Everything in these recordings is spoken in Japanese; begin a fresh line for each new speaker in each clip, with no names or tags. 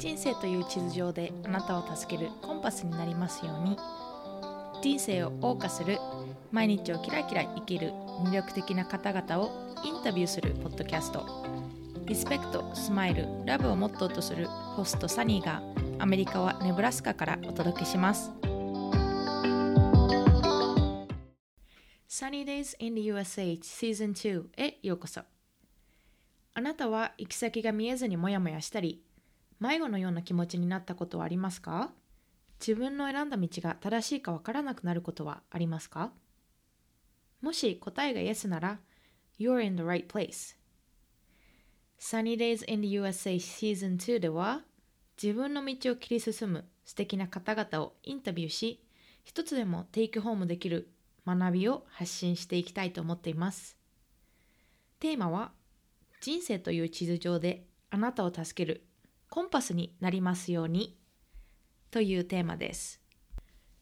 人生という地図上であなたを助けるコンパスになりますように。人生を謳歌する毎日をキラキラ生きる魅力的な方々をインタビューするポッドキャスト。リスペクト、スマイル、ラブをモットーとするホストサニーがアメリカはネブラスカからお届けします。Sunny Days in the USA Season 2へようこそ。あなたは行き先が見えずにモヤモヤしたり迷子のような気持ちになったことはありますか？自分の選んだ道が正しいかわからなくなることはありますか？もし答えが Yes なら You're in the right place. Sunny Days in the USA Season 2では自分の道を切り進む素敵な方々をインタビューし一つでもテイクホームできる学びを発信していきたいと思っています。テーマは人生という地図上であなたを助けるコンパスになりますようにというテーマです。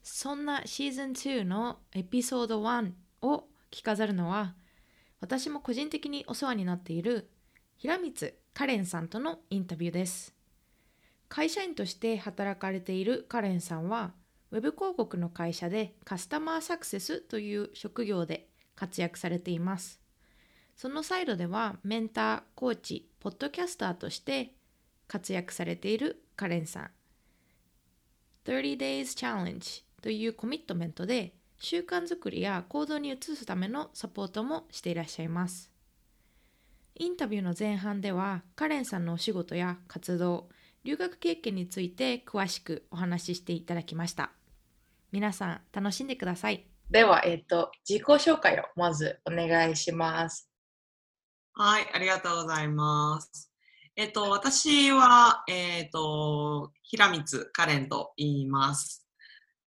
そんなシーズン2のエピソード1を着飾るのは私も個人的にお世話になっている平光カレンさんとのインタビューです。会社員として働かれているカレンさんはウェブ広告の会社でカスタマーサクセスという職業で活躍されています。そのサイドではメンター、コーチ、ポッドキャスターとして活躍されているカレンさん。30 Days Challenge というコミットメントで習慣づくりや行動に移すためのサポートもしていらっしゃいます。インタビューの前半ではカレンさんのお仕事や活動、留学経験について詳しくお話ししていただきました。皆さん楽しんでください。
では、えっ、と、自己紹介をまずお願いします。
はい、ありがとうございます。えっと、私は、えっと、平光カレンと言います。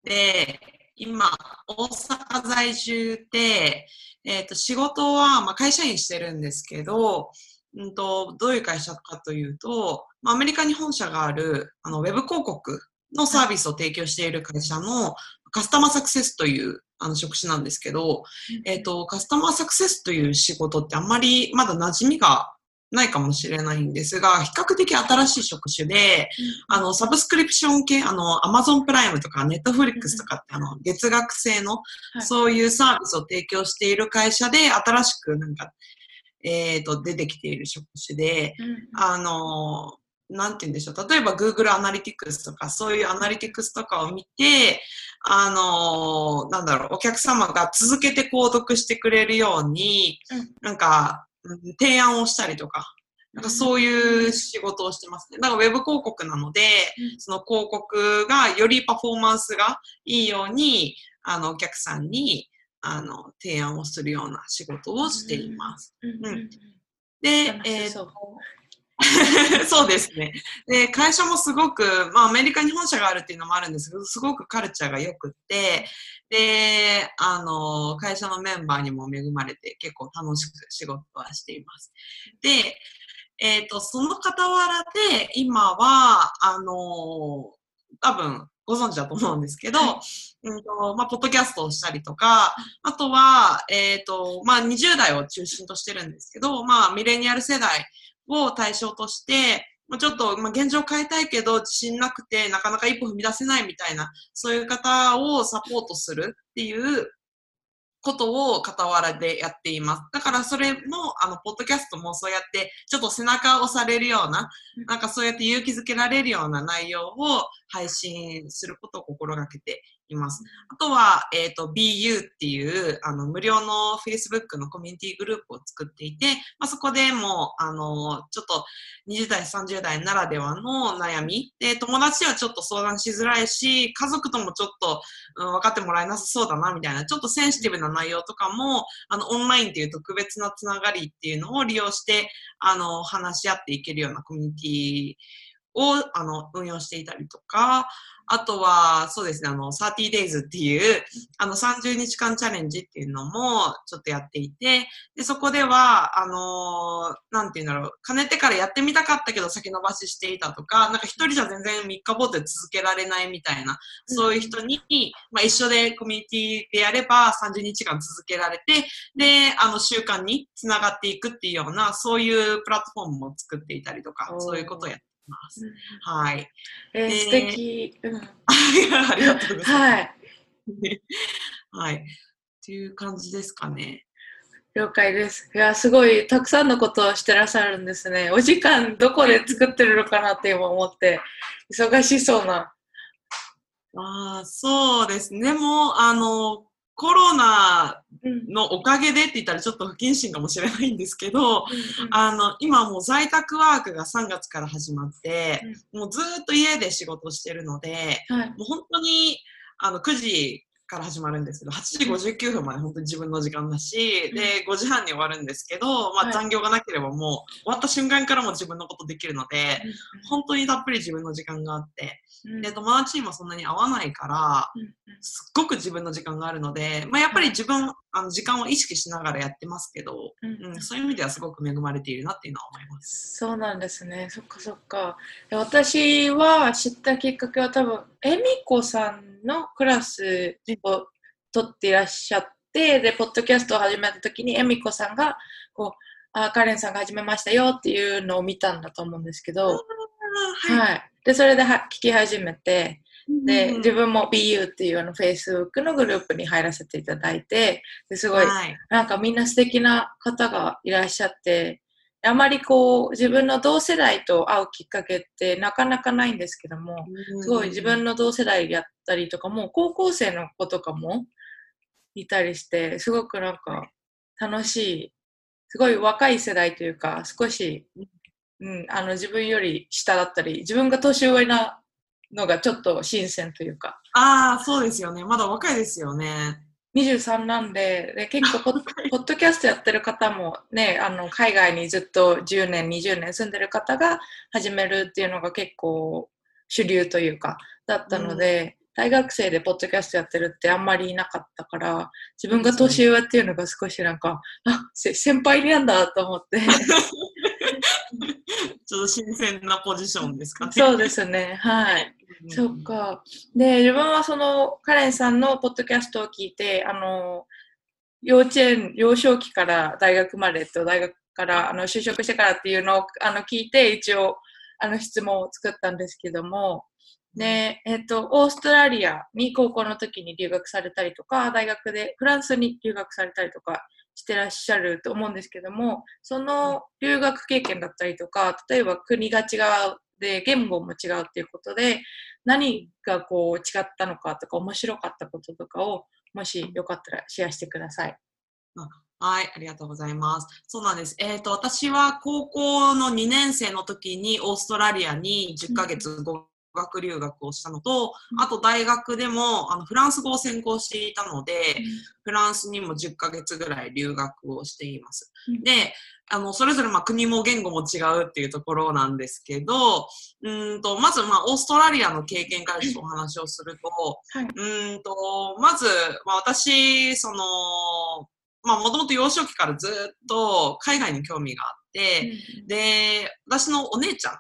で、今、大阪在住で、えっと、仕事は、まあ、会社員してるんですけど、うんと、どういう会社かというと、アメリカに本社がある、あの、ウェブ広告のサービスを提供している会社のカスタマーサクセスというあの職種なんですけど、えっ、と、カスタマーサクセスという仕事ってあんまりまだ馴染みがないかもしれないんですが、比較的新しい職種で、あの、サブスクリプション系、あの、アマゾンプライムとかネットフリックスとかって、あの、月額制の、そういうサービスを提供している会社で、新しくなんか、えっ、ー、と、出てきている職種で、あの、なんて言うんでしょう。例えば Google アナリティクスとか、そういうアナリティクスとかを見て、あのなんだろう、お客様が続けて購読してくれるように、なんか、提案をしたりとか、なんかそういう仕事をしてますね。だからウェブ広告なので、その広告がよりパフォーマンスがいいように、あの、お客さんに、あの、提案をするような仕事をしています。うん、で、えー、そうですね。で、会社もすごく、まあ、アメリカに本社があるっていうのもあるんですけど、すごくカルチャーが良くって、で、あの、会社のメンバーにも恵まれて、結構楽しく仕事はしています。で、えっ、ー、と、その傍らで、今は、あの、多分、ご存知だと思うんですけど、はい、うんとまあ、ポッドキャストをしたりとか、あとは、えっ、ー、と、まあ、20代を中心としてるんですけど、まあ、ミレニアル世代を対象として、まあ、ちょっと、まあ、現状を変えたいけど、自信なくて、なかなか一歩踏み出せないみたいな、そういう方をサポートするっていうことを傍らでやっています。だからそれも、あの、ポッドキャストもそうやって、ちょっと背中を押されるような、なんかそうやって勇気づけられるような内容を配信することを心がけています。あとは、えっ、ー、と、BU っていう、あの、無料の Facebook のコミュニティグループを作っていて、まあ、そこでも、あの、ちょっと20代、30代ならではの悩み。で、友達はちょっと相談しづらいし、家族ともちょっと、うん、分かってもらえなさそうだな、みたいな、ちょっとセンシティブな内容とかも、あの、オンラインっていう特別なつながりっていうのを利用して、あの、話し合っていけるようなコミュニティをあの運用していたりとか、あとは、そうですね、あの、30 days っていう、あの、30日間チャレンジっていうのもちょっとやっていて、で、そこでは、あのなんて言うんだろう、かねてからやってみたかったけど先延ばししていたとか、なんか一人じゃ全然三日坊主で続けられないみたいな、そういう人に、まあ、一緒でコミュニティでやれば30日間続けられて、で、あの、習慣につながっていくっていうような、そういうプラットフォームも作っていたりとか、そういうことをやってます。はい。
えー、
で
素敵。うん、
ありがとうございます。
はい。
はい。っていう感じですかね。
了解です。いや、すごいたくさんのことをしてらっしゃるんですね。お時間どこで作ってるのかなって今思って、忙しそうな。
ああ、そうですね。でも、あの、コロナ
うん。
のおかげでって言ったらちょっと不謹慎かもしれないんですけど、
うん
あの、今もう在宅ワークが3月から始まって、もうずーっと家で仕事をしてるので、
はい。
もう本当にあの9時から始まるんですけど、8時59分まで本当に自分の時間だし、
うん。
で、5時半に終わるんですけど、ま
はい。
あ残業がなければもう終わった瞬間からも自分のことできるので、本当にたっぷり自分の時間があって、
うん
で、友達にもそんなに会わないから、
うん
すっごく自分の時間があるので、まあやっぱり自分、あの時間を意識しながらやってますけど、
うん
うん、そういう意味ではすごく恵まれているなっていうのは思います。
そうなんですね。そっかそっか。で私は知ったきっかけは多分、恵美子さんのクラスを取っていらっしゃって、で、ポッドキャストを始めた時に、恵美子さんが、こう、あカレンさんが始めましたよっていうのを見たんだと思うんですけど、
はい。
はい。で、それでは聞き始めて、で、
うん
自分も BU っていうあの Facebook のグループに入らせていただいて、ですごい、
はい。
なんかみんな素敵な方がいらっしゃって、あまりこう自分の同世代と会うきっかけってなかなかないんですけども、すごい自分の同世代やったりとかも、高校生の子とかもいたりして、すごくなんか楽しい、すごい若い世代というか、少し、うん、あの自分より下だったり、自分が年上なのがちょっと新鮮というか、
ああ、そうですよね。まだ若いですよね。
23なんで、で結構ポッ、ポッドキャストやってる方もね、あの、海外にずっと10年、20年住んでる方が始めるっていうのが結構主流というか、だったので、大学生でポッドキャストやってるってあんまりいなかったから、自分が年上っていうのが少しなんか、あ、せ先輩なんだと思って。
ちょっと新鮮なポジションですかね。
そうですね、はい。
うん
そっ。か。で、自分はそのカレンさんのポッドキャストを聞いて、あの、幼稚園、幼少期から大学までと大学からあの就職してからっていうのをあの聞いて、一応あの質問を作ったんですけども、で、えっと、オーストラリアに高校の時に留学されたりとか、大学でフランスに留学されたりとかしてらっしゃると思うんですけども、その留学経験だったりとか、例えば国が違うで、言語も違うっていうことで、何がこう違ったのかとか面白かったこととかをもしよかったらシェアしてください。
はい、ありがとうございます。そうなんです。えっ、と、私は高校の2年生の時にオーストラリアに10ヶ月語学留学をしたのと、
うん
あと大学でもあのフランス語を専攻していたので、フランスにも10ヶ月ぐらい留学をしています。
うん
で、あの、それぞれまあ国も言語も違うっていうところなんですけど、うーんと、まずまあオーストラリアの経験からちょっとお話をすると、
はい。
うーんと、まず、まあ、私、その、まあ、もともと幼少期からずっと海外に興味があって、で、私のお姉ちゃん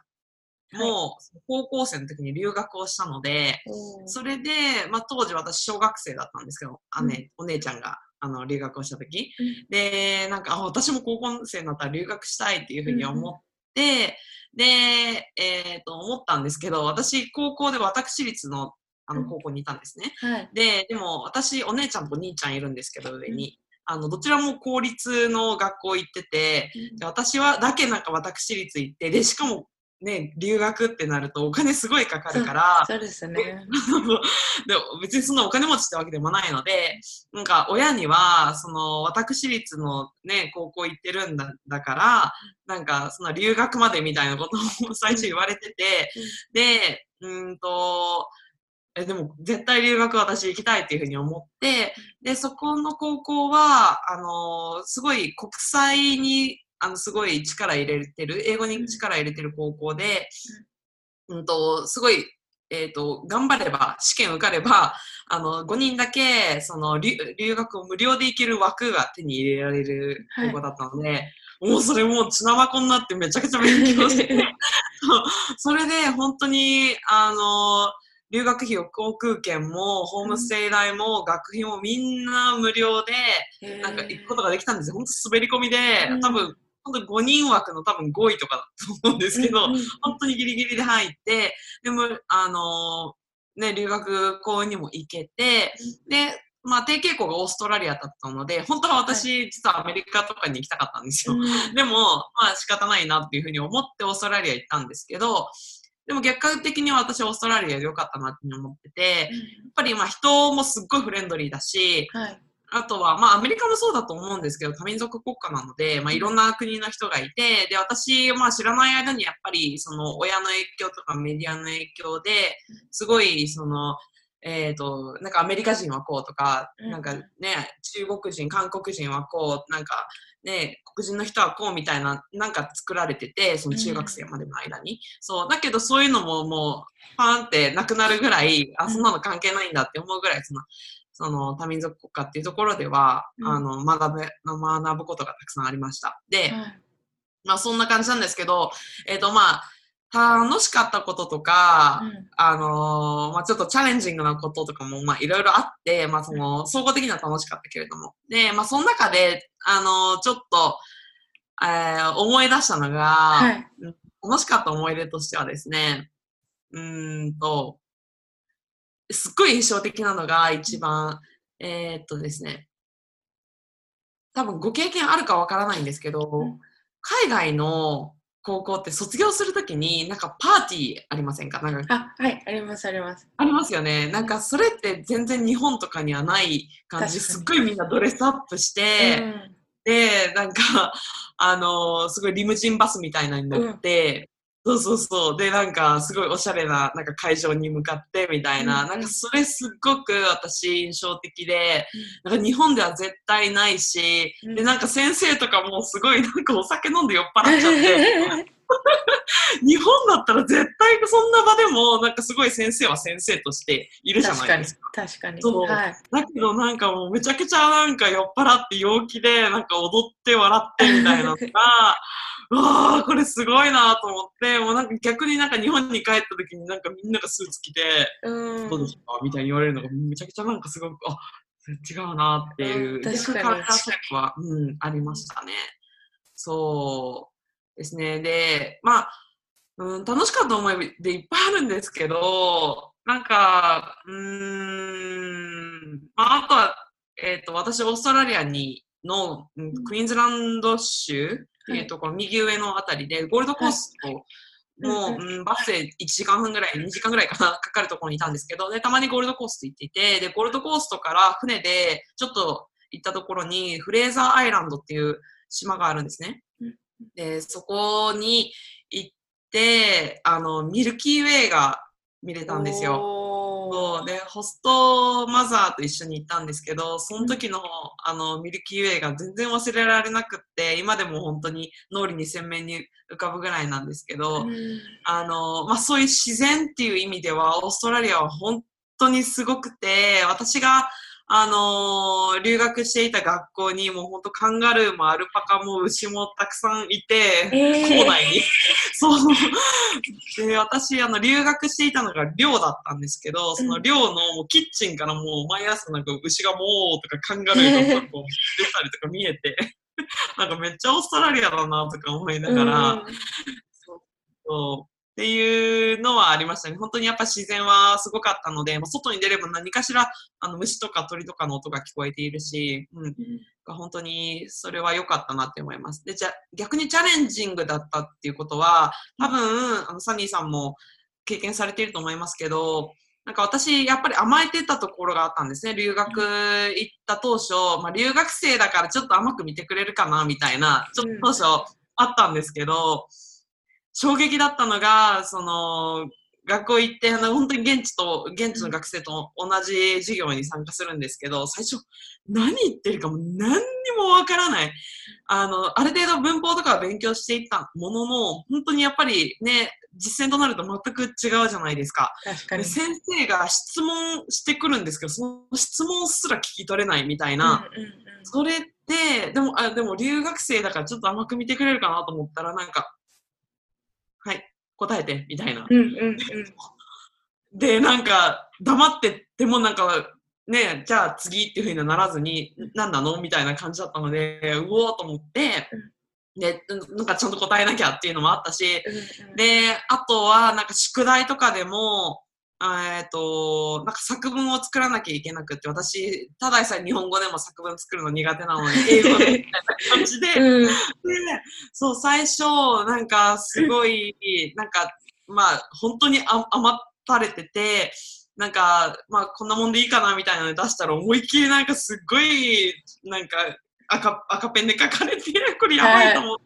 も高校生の時に留学をしたので、それで、まあ、当時私小学生だったんですけど、姉、お姉ちゃんがあの留学をした時、
うん。
で、なんか、あ私も高校生になったら留学したいっていうふうに思って、で、えっ、と、思ったんですけど、私、高校で私立のあの
うん。
高校にいたんですね。
はい。
で、でも私、お姉ちゃんとお兄ちゃんいるんですけど、上に。あの、どちらも公立の学校行ってて、で私は、だけなんか私立行って、で、しかもね、留学ってなるとお金すごいかかるから、
そうですね。
で別にそんなお金持ちってわけでもないので、なんか親には、その私立のね、高校行ってるんだだから、なんかその留学までみたいなことを最初言われてて、で、うーんと、え、でも絶対留学私行きたいっていうふうに思って、で、そこの高校は、あのすごい国際に、あの、すごい力入れてる、英語に力入れてる高校で、うん。と、すごい、えっ、と、頑張れば、試験受かれば、あの、5人だけ、その留、留学を無料で行ける枠が手に入れられる高校だったので、もうそれもう血まこになってめちゃくちゃ勉強して、それで本当に、あの、留学費を航空券も、ホームステイ代も、学費もみんな無料で、なんか行くことができたんですよ。本当滑り込みで
うん、
多分、本当5人枠の多分5位とかだと思うんですけど、
うんうん。
本当にギリギリで入って、でも、あのね、留学校にも行けて、で、まあ、低傾向がオーストラリアだったので、本当は私、実はアメリカとかに行きたかったんですよ。
うん
でも、まあ仕方ないなっていうふうに思ってオーストラリア行ったんですけど、でも逆的に私オーストラリアで良かったなって思ってて、やっぱりまあ人もすっごいフレンドリーだし、
はい。
あとは、まあ、アメリカもそうだと思うんですけど、多民族国家なので、まあ、いろんな国の人がいて、で、私、まあ、知らない間にやっぱり、その、親の影響とかメディアの影響で、すごい、その、えっ、と、なんかアメリカ人はこうとか、
うん。
なんかね、中国人、韓国人はこう、なんかね、黒人の人はこうみたいな、なんか作られてて、その中学生までの間に。そう、だけどそういうのももう、パーンってなくなるぐらい、あ、そんなの関係ないんだって思うぐらい、その、その多民族国家っていうところでは、
うん
あの学べ学ぶことがたくさんありました。で、
はい
まあそんな感じなんですけど、えっ、とまあ、楽しかったこととか、
うん
あのーまあちょっとチャレンジングなこととかもまあいろいろあって、まあその総合的には楽しかったけれども。で、まあその中で、あのーちょっと、えー思い出したのが、
はい。
楽しかった思い出としてはですね、うーんと、すっごい印象的なのが一番、えーっとですね、多分ご経験あるかわからないんですけど、
ん
海外の高校って卒業するときになんかパーティーありませんか？なんか
あ、はい。あります、あります。
ありますよね。なんかそれって全然日本とかにはない感じ、すっごいみんなドレスアップして、
うん
で、なんか、あのーすごいリムジンバスみたいなのに乗って、そうそうそう。で、なんか、すごいおしゃれな、なんか会場に向かってみたいな、
うん
なんかそれすっごく私印象的で、なんか日本では絶対ないし、
うん
で、なんか先生とかもすごいなんかお酒飲んで酔っ払っちゃって、日本だったら絶対そんな場でも、なんかすごい先生は先生としているじゃないですか。。
確かに。
そう
はい。
だけどなんかもうめちゃくちゃなんか酔っ払って陽気でなんか踊って笑ってみたいなのが、う わあこれすごいなと思って、もうなんか逆になんか日本に帰った時になんかみんながスーツ着て、
うん。
どうですかみたいに言われるのがめちゃくちゃなんかすごく、あ、違うなっていう、
うん確かに
は、うん、ありましたね。そうですね。で、まあ、うん、楽しかった思いでいっぱいあるんですけど、なんか、うーん、まあ、あとは、えっ、と、私、オーストラリアにの、うんクイーンズランド州っていうところ、右上のあたりで、ゴールドコーストも、
う
うん、バスで1時間半ぐらい、2時間ぐらいかな、かかるところにいたんですけど、で、たまにゴールドコースト行っていて、で、ゴールドコーストから船でちょっと行ったところに、フレーザーアイランドっていう島があるんですね
うん。
で、そこに行って、あの、ミルキーウェイが見れたんですよ。
よ
そうで、ホストマザーと一緒に行ったんですけど、その時の、あの、ミルキーウェイが全然忘れられなくって、今でも本当に脳裏に鮮明に浮かぶぐらいなんですけど、あの、まあ、そういう自然っていう意味では、オーストラリアは本当にすごくて、私が、あの留学していた学校にもう本当カンガルーもアルパカも牛もたくさんいて、
えー
校内に。そう。で、私、あの、留学していたのが寮だったんですけど、その寮のもうキッチンからもう毎朝なんか牛がもうとかカンガルーがこう出たりとか見えて、なんかめっちゃオーストラリアだなとか思いながら、そうっていうのはありましたね。本当にやっぱ自然はすごかったので、まあ、外に出れば何かしらあの虫とか鳥とかの音が聞こえているし、うん、本当にそれは良かったなって思います。で、じゃあ逆にチャレンジングだったっていうことは、多分、あのサニーさんも経験されていると思いますけど、なんか私、やっぱり甘えてたところがあったんですね。留学行った当初、まあ、留学生だからちょっと甘く見てくれるかな、みたいな、ちょっと当初あったんですけど、衝撃だったのが、その、学校行って、あの、本当に現地と、現地の学生と同じ授業に参加するんですけど、最初、何言ってるかも何にもわからない。あの、ある程度文法とかは勉強していったものの、本当にやっぱりね、実践となると全く違うじゃないですか。
確かに。
で先生が質問してくるんですけど、その質問すら聞き取れないみたいな。
うんうんうん
それって、でも、あ、でも留学生だからちょっと甘く見てくれるかなと思ったら、なんか、はい、答えて、みたいな。
うんうんうん。
で、なんか、黙っててもなんか、ね、じゃあ次っていうふうにはならずに、何なの？みたいな感じだったので、うおーと思って、ね、なんかちゃんと答えなきゃっていうのもあったし、で、あとは、なんか宿題とかでも、えっ、と、なんか作文を作らなきゃいけなくって、私、ただでさえ日本語でも作文作るの苦手なのに、英語でみたいな感じで、
うん。
で、そう、最初、なんか、すごい、なんか、まあ、本当にあ余ったれてて、なんか、まあ、こんなもんでいいかなみたいなの出したら、思いっきりなんかすっごい、なんか、赤赤ペンで書かれて、これやばいと思って、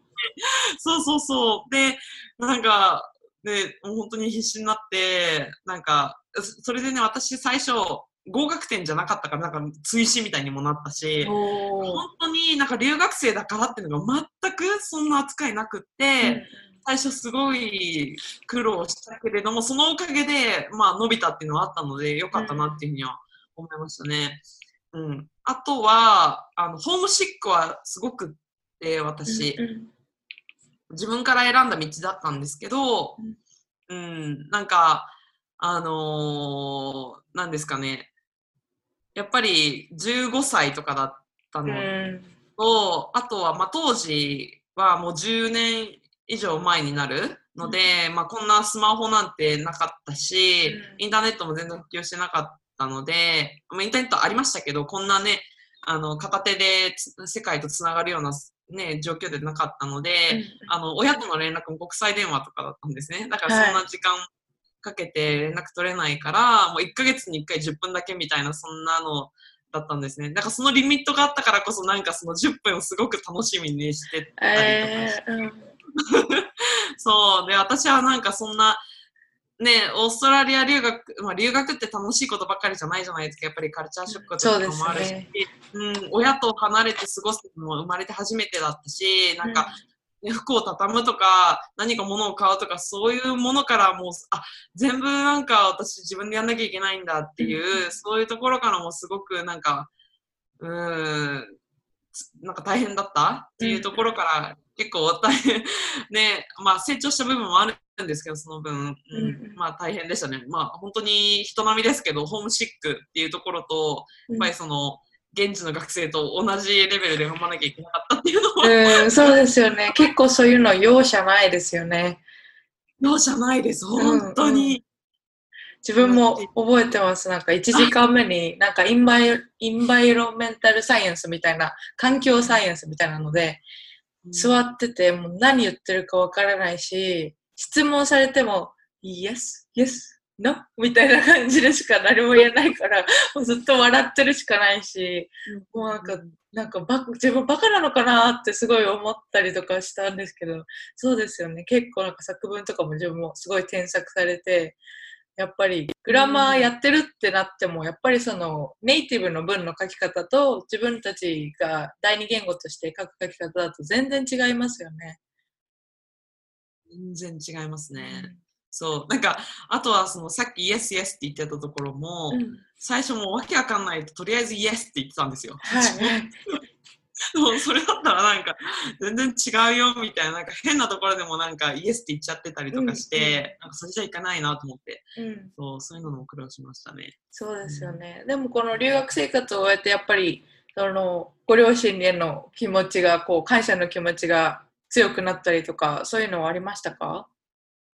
そうそうそう。で、なんか、で、もう本当に必死になって、なんか、そそれでね、私最初、合格点じゃなかったから、なんか、追試みたいにもなったし、本当になんか留学生だからっていうのが全くそんな扱いなくって、最初すごい苦労したけれども、そのおかげで、まあ伸びたっていうのはあったので、よかったなっていうふうには思いましたね。うん。あとは、あの、ホームシックはすごくって、私、
うん
自分から選んだ道だったんですけど、うん、なんか、あのーなんですかね。やっぱり15歳とかだったの
うん。
と、あとは、まあ、当時はもう10年以上前になるので、まあ、こんなスマホなんてなかったし、
うん。
インターネットも全然普及してなかったので、まあ、インターネットありましたけど、こんなね、あの、片手でつ世界とつながるような、ね、状況でなかったので、あの、親との連絡も国際電話とかだったんですね。だからそんな時間かけて連絡取れないから、もう1ヶ月に1回10分だけみたいな、そんなのだったんですね。だからそのリミットがあったからこそ、なんかその10分をすごく楽しみにしてたりとかして、
えーうん
そう。で、私はなんかそんな、ね、オーストラリア留学、まあ留学って楽しいことばっかりじゃないじゃないですか。やっぱりカルチャーショックとかもあるし、
そう
うん、親と離れて過ごすのも生まれて初めてだったし、なんか、ね服を畳むとか、何か物を買うとか、そういうものからもう、あ、全部なんか私自分でやんなきゃいけないんだっていう、
うん。
そういうところからもすごくなんか、うーん、つなんか大変だった？っていうところから、結構大変、ね、まあ成長した部分もあるんですけど、その分、うん。
うん
まあ大変でしたね。まあ本当に人並みですけど、ホームシックっていうところと、やっぱりその、現地の学生と同じレベルで頑張らなきゃいけなかったっていうのは、
うん、そうですよね。結構そういうの容赦ないですよね。
容赦ないです、本当に。
自分も覚えてます。なんか1時間目に、なんかインバイインバイロメンタルサイエンスみたいな、環境サイエンスみたいなので、座ってて、もう何言ってるかわからないし、質問されても、yes, yes, no? みたいな感じでしか何も言えないから、もうずっと笑ってるしかないし、もうなんか、なんかバ自分バカなのかなってすごい思ったりとかしたんですけど、そうですよね。結構なんか作文とかも自分もすごい添削されて、やっぱりグラマーやってるってなっても、やっぱりそのネイティブの文の書き方と自分たちが第二言語として書く書き方だと全然違いますよね。
全然違いますね。そう。なんか、あとはそのさっき Yes, Yes って言ってたところも、
うん
最初もうわけわかんないと、とりあえず Yes って言ってたんですよ。
はい。
もうそれだったらなんか全然違うよみたいな、なんか変なところでもなんか Yes って言っちゃってたりとかして、なんかそれじゃいかないなと思って、
うん、
そう、そういうのも苦労しましたね。
そうですよね。でもこの留学生活を終えてやっぱりそのご両親への気持ちがこう感謝の気持ちが強くなったりとかそういうのはありましたか？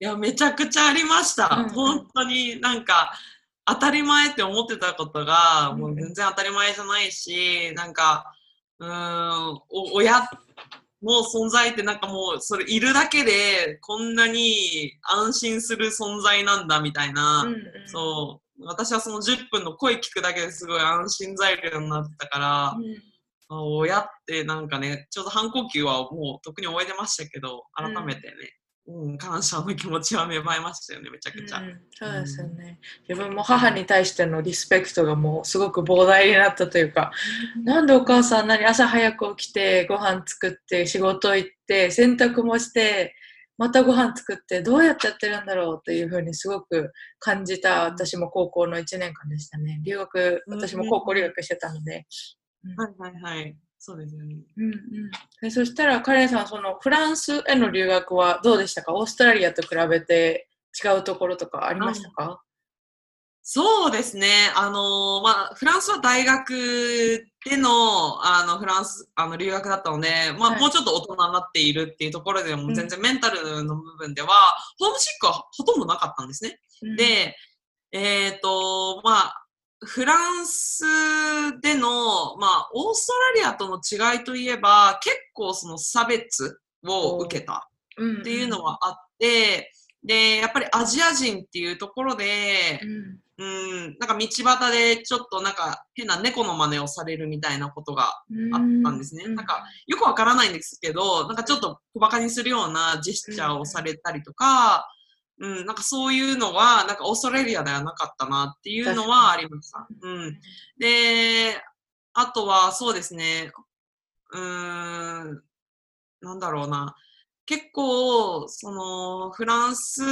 いや、めちゃくちゃありました。
うんうん
本当になんか、当たり前って思ってたことが、
うん
もう全然当たり前じゃないし、なんか、うーん、お親の存在ってなんかもう、それいるだけで、こんなに安心する存在なんだみたいな、
うんうん。
そう、私はその10分の声聞くだけですごい安心材料になってたから、
うん。
あ親ってなんかね、ちょうど反抗期はもう特に覚えてましたけど、改めてね、うん、感謝の気持ちは芽生えましたよね、めちゃくちゃ。
うんそうですよね。自分も母に対してのリスペクトがもうすごく膨大になったというか、なんでお母さんなに朝早く起きてご飯作って仕事行って洗濯もしてまたご飯作ってどうやってやってるんだろうっていうふうにすごく感じた私も高校の1年間でしたね。留学、私も高校留学してたので。
はいはいはい。そうですよね。
うんうん、でそしたらカレンさんそのフランスへの留学はどうでしたか？オーストラリアと比べて違うところとかありましたか、
そうですね。あのーまあ、フランスは大学でのあのフランスあの留学だったので、まあ
はい
もうちょっと大人になっているっていうところでも全然メンタルの部分では、ホームシックはほとんどなかったんですね。で、えっ、と、まあ、フランスでの、まあ、オーストラリアとの違いといえば、結構その差別を受けた
うん、
っていうのはあって、で、やっぱりアジア人っていうところで
う、ん、
うん、なんか道端でちょっとなんか変な猫の真似をされるみたいなことが
うん、
あったんですね。
う
なんか、よくわからないんですけど、なんかちょっと小馬鹿にするようなジェスチャーをされたりとか、うん、なんかそういうのは、なんかオーストラリアではなかったなっていうのはありました。うん。で、あとはそうですね、うーん、なんだろうな。結構、その、フランス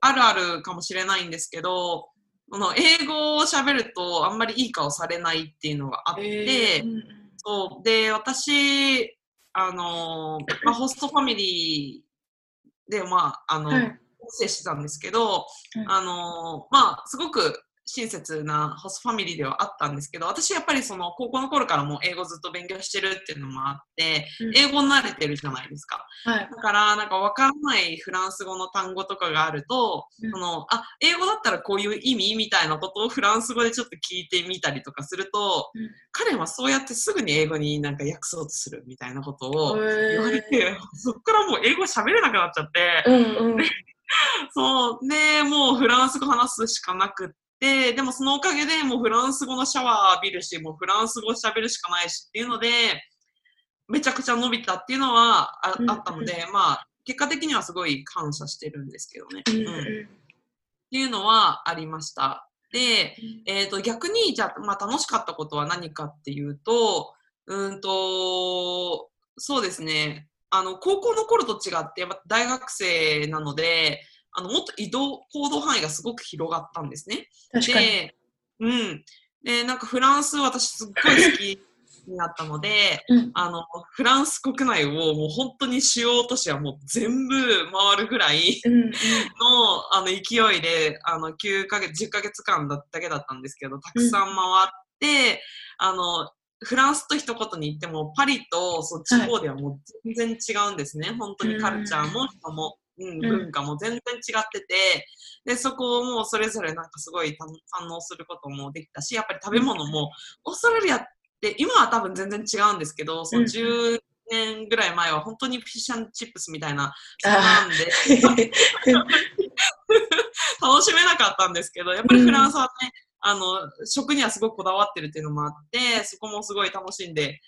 あるあるかもしれないんですけど、この英語を喋るとあんまりいい顔されないっていうのがあって、
えーうん
そう。で、私、あの、まあ、ホストファミリーで、まあ、あの、
はい
接してたんですけど、
うん。
あの、まあ、すごく親切なホストファミリーではあったんですけど、私やっぱりその高校の頃からもう英語ずっと勉強してるっていうのもあって、
うん。
英語に慣れてるじゃないですか。
はい。
だから、なんかわからないフランス語の単語とかがあると、
うん。
その、あ、英語だったらこういう意味みたいなことをフランス語でちょっと聞いてみたりとかすると、
うん。
彼はそうやってすぐに英語になんか訳そうとするみたいなことを言われ
え
て、そこからもう英語喋れなくなっちゃって、
ーうんうん
そう、で、もうフランス語話すしかなくって、でもそのおかげでもうフランス語のシャワー浴びるし、もうフランス語喋るしかないしっていうので、めちゃくちゃ伸びたっていうのはあ,、
うん。
あったので、まあ、結果的にはすごい感謝してるんですけどね。
うん
うん。っていうのはありました。で、えっ、と、逆に、じゃあ、まあ、楽しかったことは何かっていうと、うーんと、そうですね、あの、高校の頃と違って、やっぱ大学生なので、あの、もっと移動、行動範囲がすごく広がったんですね。
確かに。
で、うん。で、なんかフランス、私すっごい好きになったので、
うん
あの、フランス国内をもう本当に主要都市はもう全部回るぐらい、
うんうん
のあの勢いであの9ヶ月10ヶ月間だだけだったんですけどたくさん回って、あのフランスと一言に言ってもパリとそ方ではもう全然違うんですね、本当にカルチャーも人も、うん、
ん
文化も全然違ってて。でそこをもうそれぞれなんかすごい堪堪能することもできたしやっぱり食べ物もオーストラリアって今は多分全然違うんですけどその10年ぐらい前は本当にフィッシュチップスみたいなそんなんで。楽しめなかったんですけど、やっぱりフランスはね、あの、食にはすごくこだわってるっていうのもあって、そこもすごい楽しんで、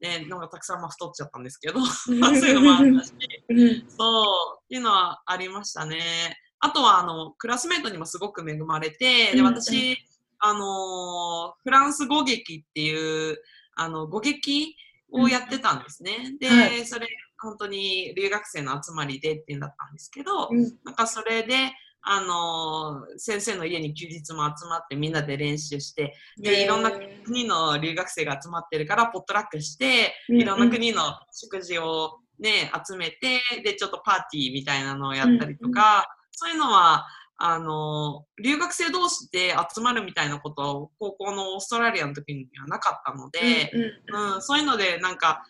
ね、なんかたくさんまあ太っちゃったんですけど、そういうのもあったし、
うん。
そう、っていうのはありましたね。あとは、あの、クラスメートにもすごく恵まれて、で、
うん。
私、あのーフランス語劇っていう、あの、語劇をやってたんですね。で、
はい。
それ、本当に留学生の集まりでっていうんだったんですけど、
うん。
なんかそれで、あのー先生の家に休日も集まってみんなで練習して、で、いろんな国の留学生が集まってるから、ポットラックして、
うん
いろんな国の食事をね、集めて、で、ちょっとパーティーみたいなのをやったりとか、そういうのは、あのー留学生同士で集まるみたいなことは、高校のオーストラリアの時にはなかったので、
うん、
そういうので、なんか、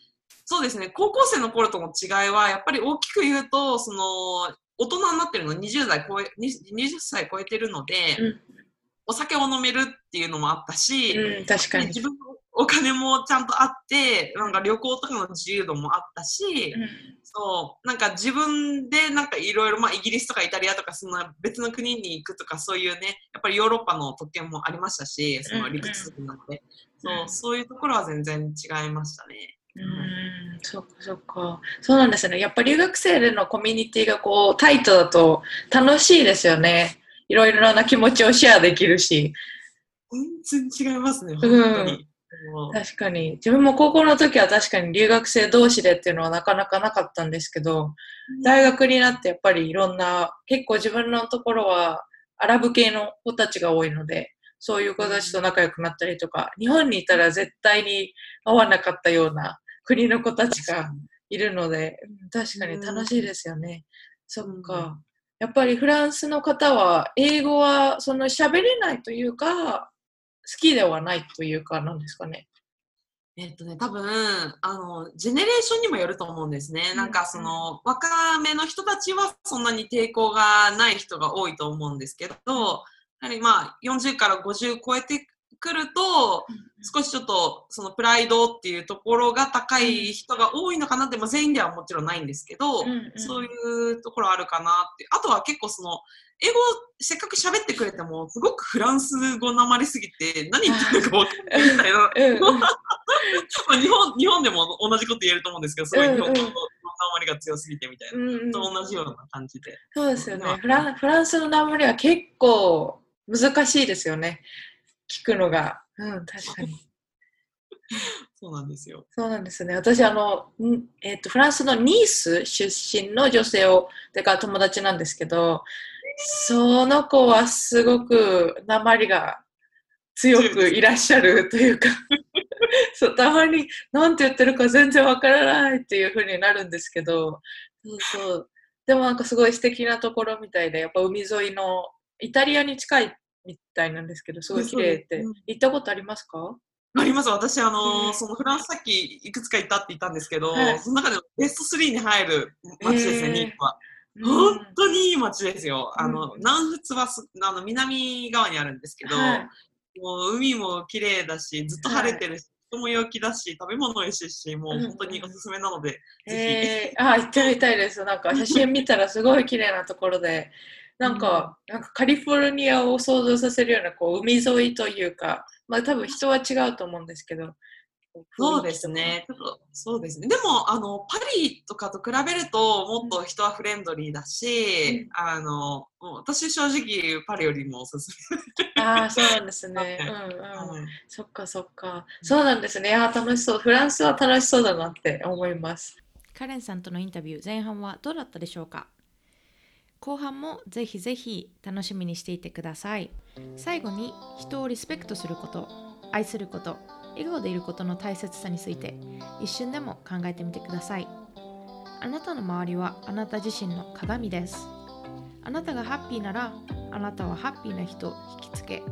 そうですね、高校生の頃との違いは、やっぱり大きく言うと、その、大人になってるの20代超え、20 20歳超えてるので、
うん。
お酒を飲めるっていうのもあったし、
うん確かに。
で自分のお金もちゃんとあって、なんか旅行とかの自由度もあったし、そう、なんか自分でなんかいろいろ、まあイギリスとかイタリアとかその別の国に行くとかそういうね、やっぱりヨーロッパの特権もありましたし、その陸続きなので、そうう、
ん。
そういうところは全然違いましたね。
うん、そっかそっか。そうなんですね。やっぱ留学生でのコミュニティがこうタイトだと楽しいですよね。いろいろな気持ちをシェアできるし。
全然違いますね、本
うん
当に。もう
確かに。自分も高校の時は確かに留学生同士でっていうのはなかなかなかったんですけど、大学になってやっぱりいろんな、結構自分のところはアラブ系の子たちが多いので、そういう子たちと仲良くなったりとか、日本にいたら絶対に会わなかったような国の子たちがいるので、うん確かに楽しいですよね。そっか。やっぱりフランスの方は英語はその喋れないというか、好きではないというかなんですかね。
えっとね、多分、あの、ジェネレーションにもよると思うんですね。なんか、その、若めの人たちはそんなに抵抗がない人が多いと思うんですけど、やはりまあ、40から50超えてくると、少しちょっと、そのプライドっていうところが高い人が多いのかなって、まあ、全員ではもちろんないんですけど、
うんうん
そういうところあるかなって。あとは結構その、英語せっかく喋ってくれても、すごくフランス語なまりすぎて、何言ってるか分かんないみたいな。日本日本でも同じこと言えると思うんですけど、すごい日本語のなまりが強すぎてみたいな。
うんうん
と同じような感じで。
そうですよ
まあ
ね。フランフランスのナムリは結構難しいですよね。聞くのが。うん、確かに。
そうなんですよ。
そうなんですね。私、あの、んえっ、と、フランスのニース出身の女性を、てか友達なんですけど、その子はすごく鉛が強くいらっしゃるというか、そう、たまに何て言ってるか全然わからないっていう風になるんですけど、そうそう。でもなんかすごい素敵なところみたいで、やっぱ海沿いの、イタリアに近いみたいなんですけど、すごい綺麗って。
うん。
行ったことありますか？
あります。私、あの
うん。
そのフランスさっきいくつか行ったって言ったんですけど、
はい。
その中でもベスト3に入る街ですね、ニー。スは。
うん。
本当にいい街ですよ。あの、
うん。
南仏はすあの南側にあるんですけど、
はい。
もう海も綺麗だし、ずっと晴れてるし、人も陽気だし、食べ物美味しいし、もう本当におすすめなので、ぜ
えー、あ、行ってみたいです。なんか写真見たらすごい綺麗なところで、なんか、なんかカリフォルニアを想像させるようなこう海沿いというか、まあ多分人は違うと思うんですけど。
そうですね。ちょっとそうですね。でも、あの、パリとかと比べると、もっと人はフレンドリーだし、あの、もう私正直、パリよりもおすす
ああ、そうなんですね。
はい
うん
め。
うん。そっかそっか。そうなんですね。あー楽しそう。フランスは楽しそうだなって思います。
カレンさんとのインタビュー前半はどうだったでしょうか？後半もぜひぜひ楽しみにしていてください。最後に人をリスペクトすること愛すること笑顔でいることの大切さについて一瞬でも考えてみてください。あなたの周りはあなた自身の鏡です。あなたがハッピーならあなたはハッピーな人を引きつけ。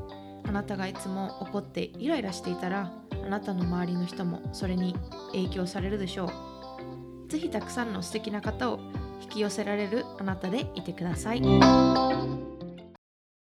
あなたがいつも怒ってイライラしていたらあなたの周りの人もそれに影響されるでしょう。ぜひたくさんの素敵な方を引き寄せられるあなたでいてください。